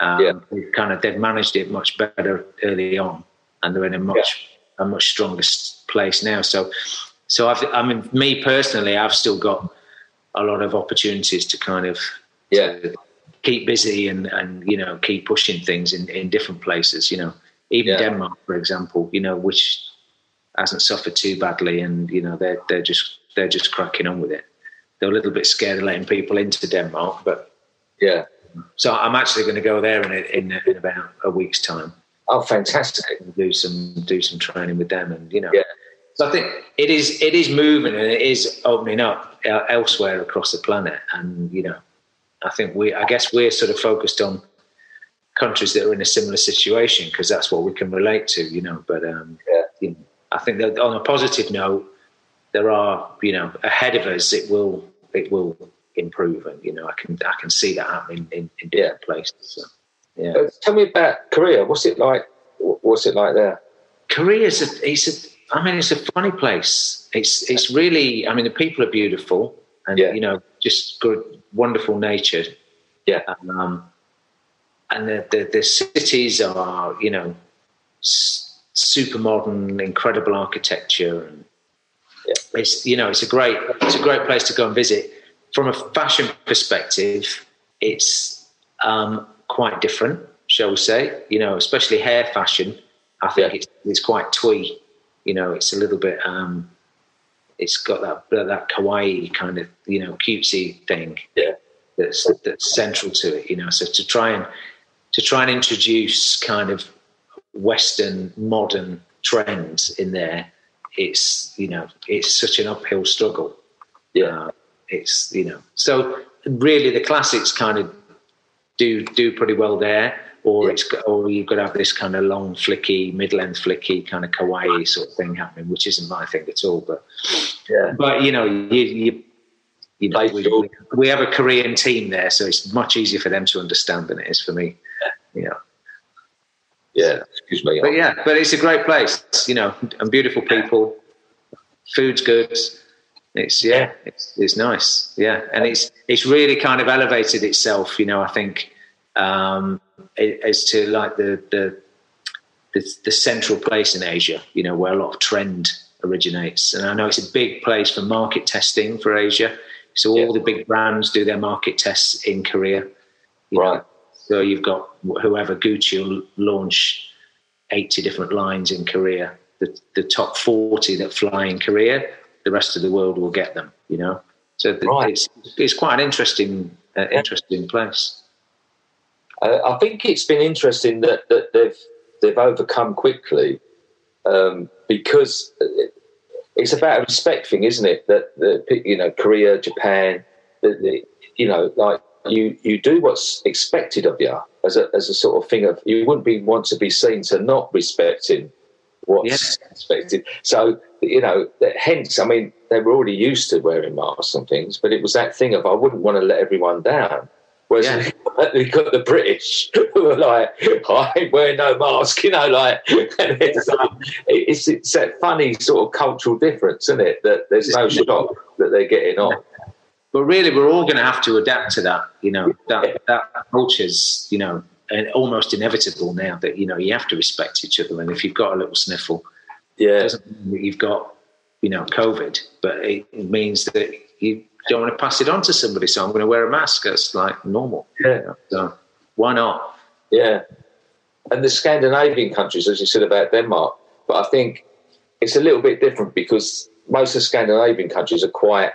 um, yeah. they've kind of they've managed it much better early on, and they're in a much yeah. a much stronger place now. So, so I've, I mean, me personally, I've still got a lot of opportunities to kind of yeah keep busy and and you know keep pushing things in in different places. You know, even yeah. Denmark, for example, you know, which hasn't suffered too badly, and you know they're they're just they're just cracking on with it. They're a little bit scared of letting people into Denmark, but yeah, so I'm actually going to go there in, in, in about a week's time. Oh, fantastic! Do some do some training with them, and you know. Yeah. So I think it is it is moving and it is opening up uh, elsewhere across the planet, and you know, I think we I guess we're sort of focused on countries that are in a similar situation because that's what we can relate to, you know. But um, yeah. you know, I think that on a positive note, there are you know ahead of us. It will it will improve, and you know I can I can see that happening in, in different yeah. places. So, yeah. Uh, tell me about Korea. What's it like? What's it like there? Korea is a, it's a I mean it's a funny place. It's it's really I mean the people are beautiful and yeah. you know just good wonderful nature. Yeah. Um, and the, the, the cities are you know super modern, incredible architecture, and yeah. it's you know it's a great it's a great place to go and visit from a fashion perspective, it's um, quite different, shall we say? You know, especially hair fashion. I think yeah. it's, it's quite twee. You know, it's a little bit. Um, it's got that that kawaii kind of you know cutesy thing. Yeah. That's that's central to it. You know, so to try and to try and introduce kind of Western modern trends in there, it's you know it's such an uphill struggle. Yeah. Uh, it's you know so really the classics kind of do do pretty well there or yeah. it's or you've got to have this kind of long flicky mid-length flicky kind of kawaii sort of thing happening which isn't my thing at all but yeah but you know you, you you know, we, we, have a Korean team there, so it's much easier for them to understand than it is for me. You know. Yeah, excuse me. But yeah, but it's a great place, you know, and beautiful people. Food's good. It's yeah, it's it's nice. Yeah, and it's it's really kind of elevated itself. You know, I think um, as to like the, the the the central place in Asia. You know, where a lot of trend originates, and I know it's a big place for market testing for Asia. So all yeah. the big brands do their market tests in Korea. Right. Know? So you've got whoever Gucci will launch eighty different lines in Korea. The the top forty that fly in Korea the rest of the world will get them. You know, so the, right. it's it's quite an interesting uh, interesting place. Uh, I think it's been interesting that, that they've they've overcome quickly um, because it's about a respect thing, isn't it? That the, you know Korea, Japan, the, the, you know, like you you do what's expected of you as a as a sort of thing of you wouldn't be want to be seen to not respecting what's yeah. expected. So you know, hence, I mean, they were already used to wearing masks and things, but it was that thing of I wouldn't want to let everyone down. Whereas yeah. we got the British who were like, I ain't wearing no mask, you know, like, it's, um, it's, it's that funny sort of cultural difference, isn't it? That there's no shock that they're getting on. But really, we're all going to have to adapt to that, you know, that, that culture's, you know, almost inevitable now that you know you have to respect each other, and if you've got a little sniffle, yeah, it doesn't mean that you've got you know COVID, but it, it means that you don't want to pass it on to somebody. So I'm going to wear a mask. That's like normal. Yeah. So why not? Yeah. And the Scandinavian countries, as you said about Denmark, but I think it's a little bit different because most of the Scandinavian countries are quite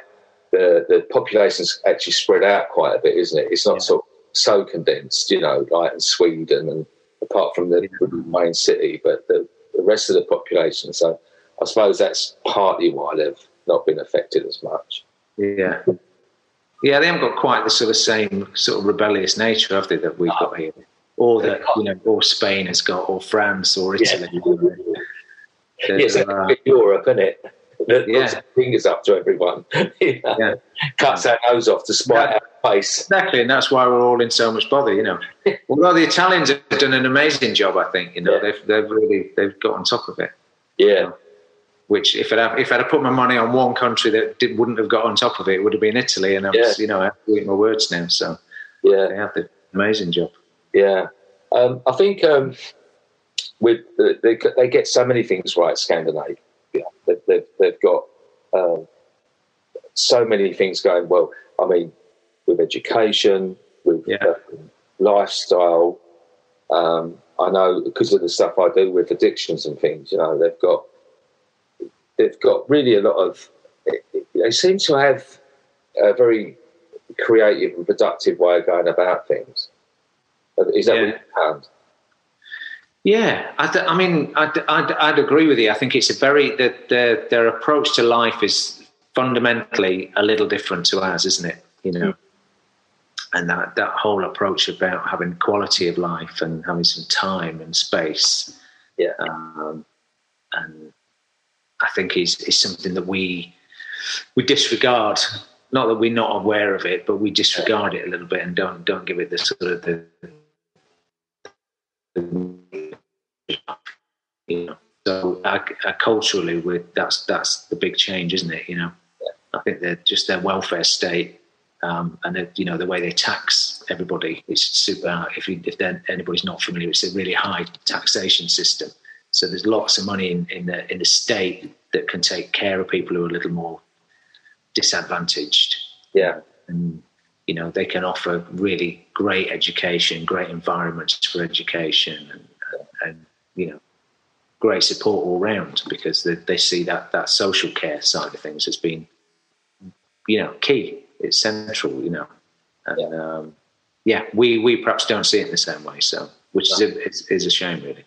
the the population's actually spread out quite a bit, isn't it? It's not yeah. sort of so condensed, you know, like in Sweden and apart from the, the main city, but the, the rest of the population. So I suppose that's partly why they've not been affected as much. Yeah. Yeah, they haven't got quite the sort of same sort of rebellious nature, have they, that we've got here? Or that, you know, or Spain has got, or France, or Italy. Yeah. Yes, uh, Europe, isn't it? That yeah. fingers up to everyone. yeah. Cuts our nose off to spite yeah. our face. Exactly, and that's why we're all in so much bother, you know. Although the Italians have done an amazing job, I think, you know, yeah. they've, they've really, they've got on top of it. Yeah. You know? Which if I'd, if I'd have put my money on one country that did, wouldn't have got on top of it, it would have been Italy. And I'm, yeah. you know, I have to eat my words now. So yeah, they have the amazing job. Yeah, um, I think um, with they, they get so many things right. Scandinavia, they've, they've, they've got um, so many things going well. I mean, with education, with yeah. uh, lifestyle. Um, I know because of the stuff I do with addictions and things. You know, they've got they've got really a lot of. They seem to have a very creative and productive way of going about things. Is that yeah. what you found? Yeah, I, I mean, I'd, I'd, I'd, agree with you. I think it's a very that their their approach to life is fundamentally a little different to ours, isn't it? You know, mm. and that that whole approach about having quality of life and having some time and space, yeah, um, and I think is is something that we we disregard. Not that we're not aware of it, but we disregard it a little bit and don't don't give it the sort of the, you know. So uh, uh, culturally, with that's that's the big change, isn't it? You know, I think they're just their welfare state um, and you know the way they tax everybody is super. If you, if anybody's not familiar, it's a really high taxation system. So there's lots of money in, in the in the state that can take care of people who are a little more disadvantaged. Yeah, and you know they can offer really great education, great environments for education, and, and you know great support all round because they, they see that that social care side of things has been you know key. It's central, you know, and yeah, um, yeah we we perhaps don't see it in the same way. So which is a, is, is a shame, really.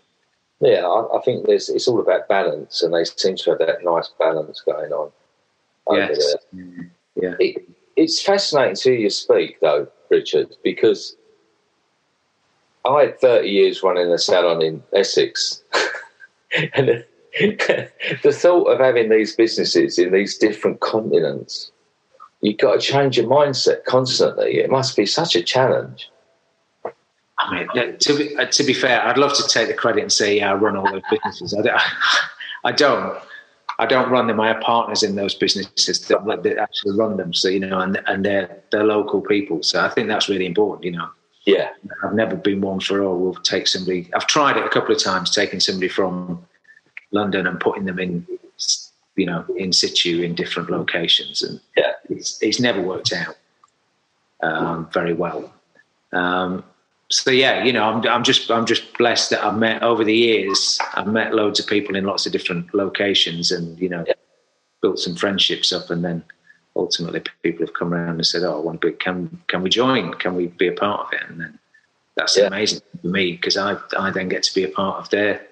Yeah, I, I think there's, it's all about balance, and they seem to have that nice balance going on. Yes. Mm, yeah. It, it's fascinating to hear you speak, though, Richard, because I had 30 years running a salon in Essex. and the, the thought of having these businesses in these different continents, you've got to change your mindset constantly. It must be such a challenge. I mean, to be, uh, to be fair, I'd love to take the credit and say, yeah, I run all those businesses. I don't. I don't. I don't run them. I have partners in those businesses that, that actually run them. So you know, and and they're they're local people. So I think that's really important. You know. Yeah. I've never been one for all. we'll take somebody. I've tried it a couple of times, taking somebody from London and putting them in, you know, in situ in different locations, and yeah, it's it's never worked out um, very well. Um, so yeah, you know, I'm, I'm just I'm just blessed that I've met over the years. I've met loads of people in lots of different locations, and you know, built some friendships up, and then ultimately people have come around and said, "Oh, I want to be. Can can we join? Can we be a part of it?" And then that's yeah. amazing for me because I I then get to be a part of their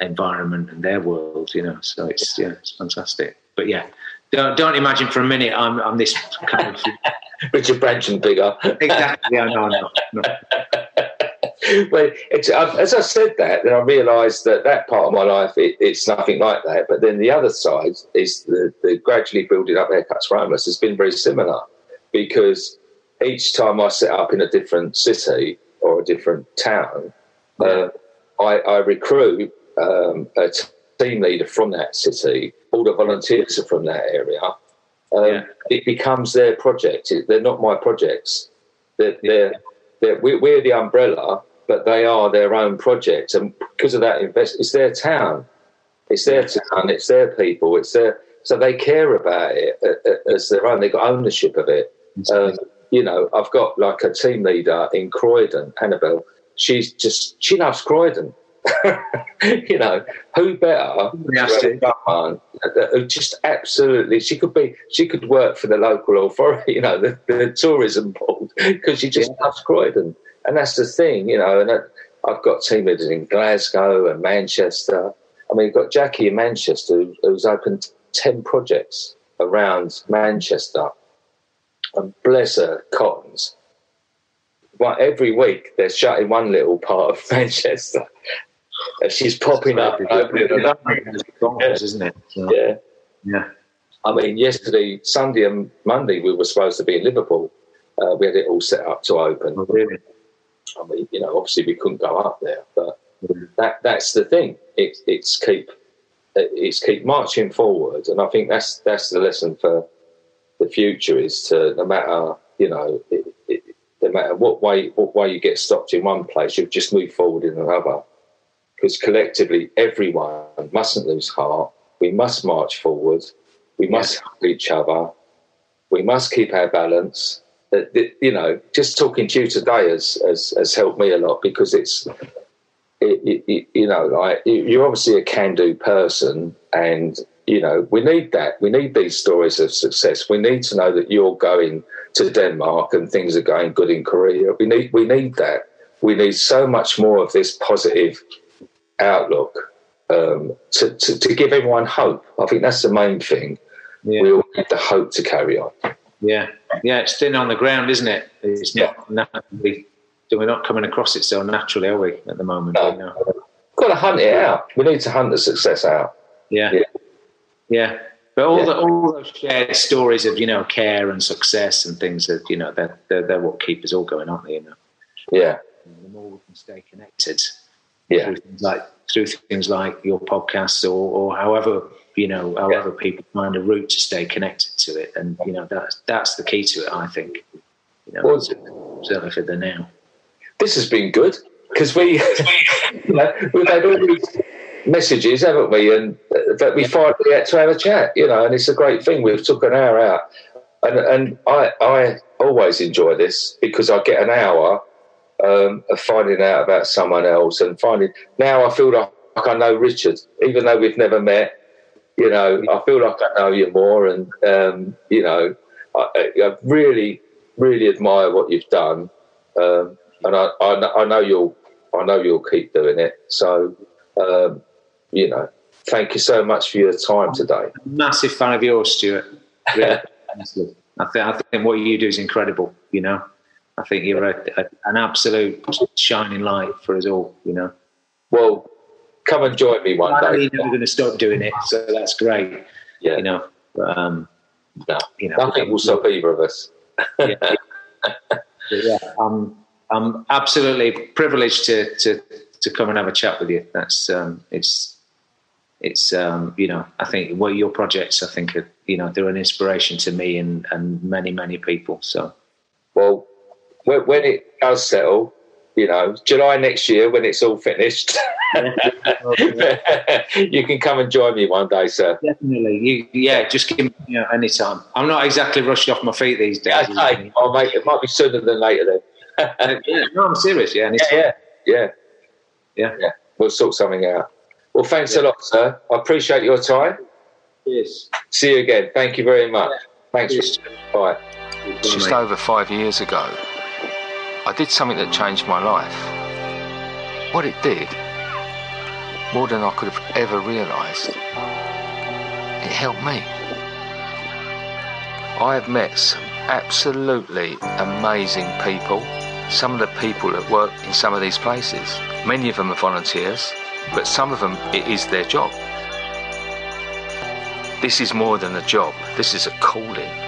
environment and their world. You know, so it's yeah, it's fantastic. But yeah, don't don't imagine for a minute I'm I'm this kind of Richard Branson bigger. exactly. Yeah, no, no, no. well, as I said that, then I realised that that part of my life, it, it's nothing like that. But then the other side is the, the gradually building up haircuts for homeless has been very similar because each time I set up in a different city or a different town, uh, I, I, recruit um, a team leader from that city. All the volunteers are from that area um, yeah. it becomes their project. They're not my projects. They're, they're, they're, we're the umbrella, but they are their own project, and because of that, invest it's their town, it's their town, it's their people, it's their so they care about it uh, uh, as their own. They've got ownership of it. Um, you know, I've got like a team leader in Croydon, Annabelle. She's just she loves Croydon. you know, who better? Someone just absolutely, she could be, she could work for the local authority, you know, the, the tourism board, because she just yeah. loves Croydon. And that's the thing, you know, and I've got team leaders in Glasgow and Manchester. I mean, you've got Jackie in Manchester who's opened 10 projects around Manchester. And bless her, Cottons. But every week they're shutting one little part of Manchester and she's popping up. Bonkers, isn't it? So, yeah. Yeah. I mean, yesterday, Sunday and Monday, we were supposed to be in Liverpool. Uh, we had it all set up to open. Oh, really? I mean, you know, obviously we couldn't go up there, but that that's the thing. It, it's keep it's keep marching forward, and I think that's that's the lesson for the future is to no matter you know it, it, no matter what way what way you get stopped in one place, you just move forward in another because collectively everyone mustn't lose heart. We must march forward. We must help each other. We must keep our balance. Uh, you know, just talking to you today has, has, has helped me a lot because it's, it, it, you know, like you're obviously a can-do person, and you know we need that. We need these stories of success. We need to know that you're going to Denmark and things are going good in Korea. We need we need that. We need so much more of this positive outlook um, to, to, to, give everyone hope. I think that's the main thing. Yeah. We all need the hope to carry on. Yeah, yeah, it's thin on the ground, isn't it? It's not yeah. naturally. We're not coming across it so naturally, are we, at the moment? No. You know? Got to hunt it out. We need to hunt the success out. Yeah, yeah. yeah. But all yeah. the all those shared stories of you know care and success and things that you know they're, they're, they're what keep us all going, aren't they? You know. Yeah. the more we can stay connected, yeah. through things like through things like your podcasts or, or however you know however yeah. people find a route to stay connected to it. And you know that's that's the key to it i think. You know well, certainly for the now. this has been good because we you know, we've had all these messages haven't we? And uh, that we finally had to have a chat you know and it's a great thing. We've took an hour out. And and i i always enjoy this because i get an hour um, of finding out about someone else and finding now I feel like I know Richard, even though we've never met. You know, I feel like I know you more, and um, you know, I, I, really, really admire what you've done, um, and I, I, I, know you'll, I know you'll keep doing it. So, um, you know, thank you so much for your time today. Massive fan of yours, Stuart. Really, I think I think what you do is incredible. You know. I think you're a, a, an absolute shining light for us all. You know. Well, come and join me one day. You're never going to stop doing it, so that's great. Yeah. You know. But, um, no, you know, nothing will stop either of us. yeah. yeah, I'm I'm absolutely privileged to to to come and have a chat with you. That's um, it's it's um, you know I think what your projects I think are, you know they're an inspiration to me and and many many people. So well, when, when it does settle, you know, July next year when it's all finished, you can come and join me one day, sir. Definitely. You, yeah, just give me you know, any time. I'm not exactly rushing off my feet these days. Okay, I'll make it. Might be sooner than later then. Uh, yeah, no, I'm serious. Yeah, yeah, yeah, yeah, yeah, yeah. We'll sort something out. Well, thanks yeah. a lot, sir. I appreciate your time. Yes. See you again. Thank you very much. Yeah. Thanks. Yes. Bye. Just over five years ago, I did something that changed my life. What it did, more than I could have ever realised, it helped me. I have met some absolutely amazing people. Some of the people that work in some of these places, many of them are volunteers, but some of them it is their job. This is more than a job, this is a calling.